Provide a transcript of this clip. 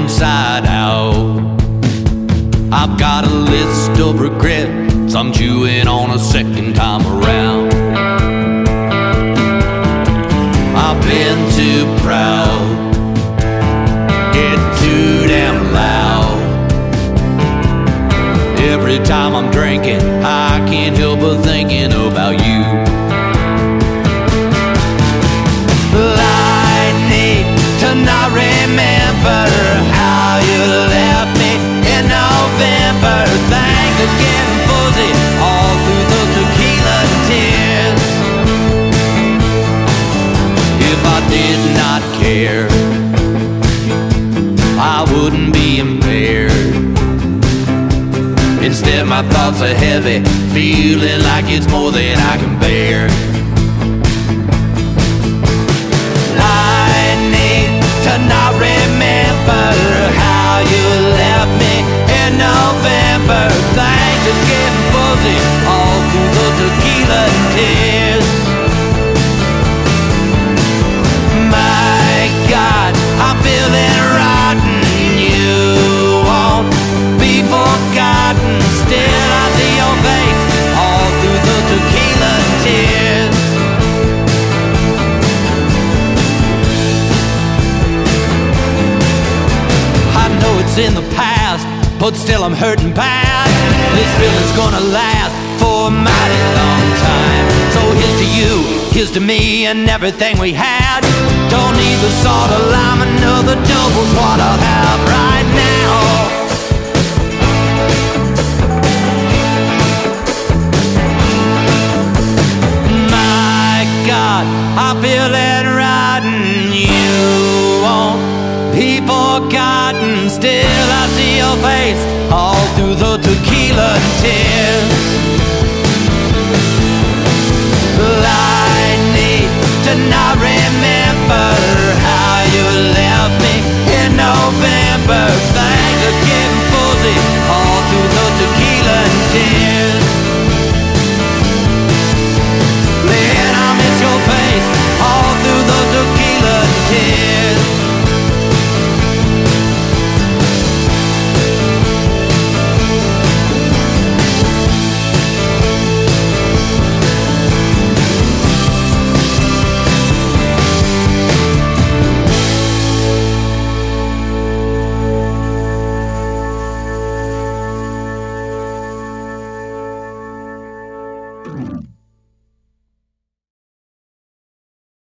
inside out. I've got a list of regrets I'm chewing on a second time around. I've been too proud, get too damn loud. Every time I'm drinking, I can't help but thinking about you. Did not care, I wouldn't be impaired. Instead, my thoughts are heavy, feeling like it's more than I can bear. It's in the past, but still I'm hurting bad. This feeling's gonna last for a mighty long time. So here's to you, here's to me, and everything we had. Don't need the salt of lime, another double's what I'll have right now. My God, I'm feeling rotten. You won't forgotten. Still, I see your face all through the tequila tears. Mm-hmm.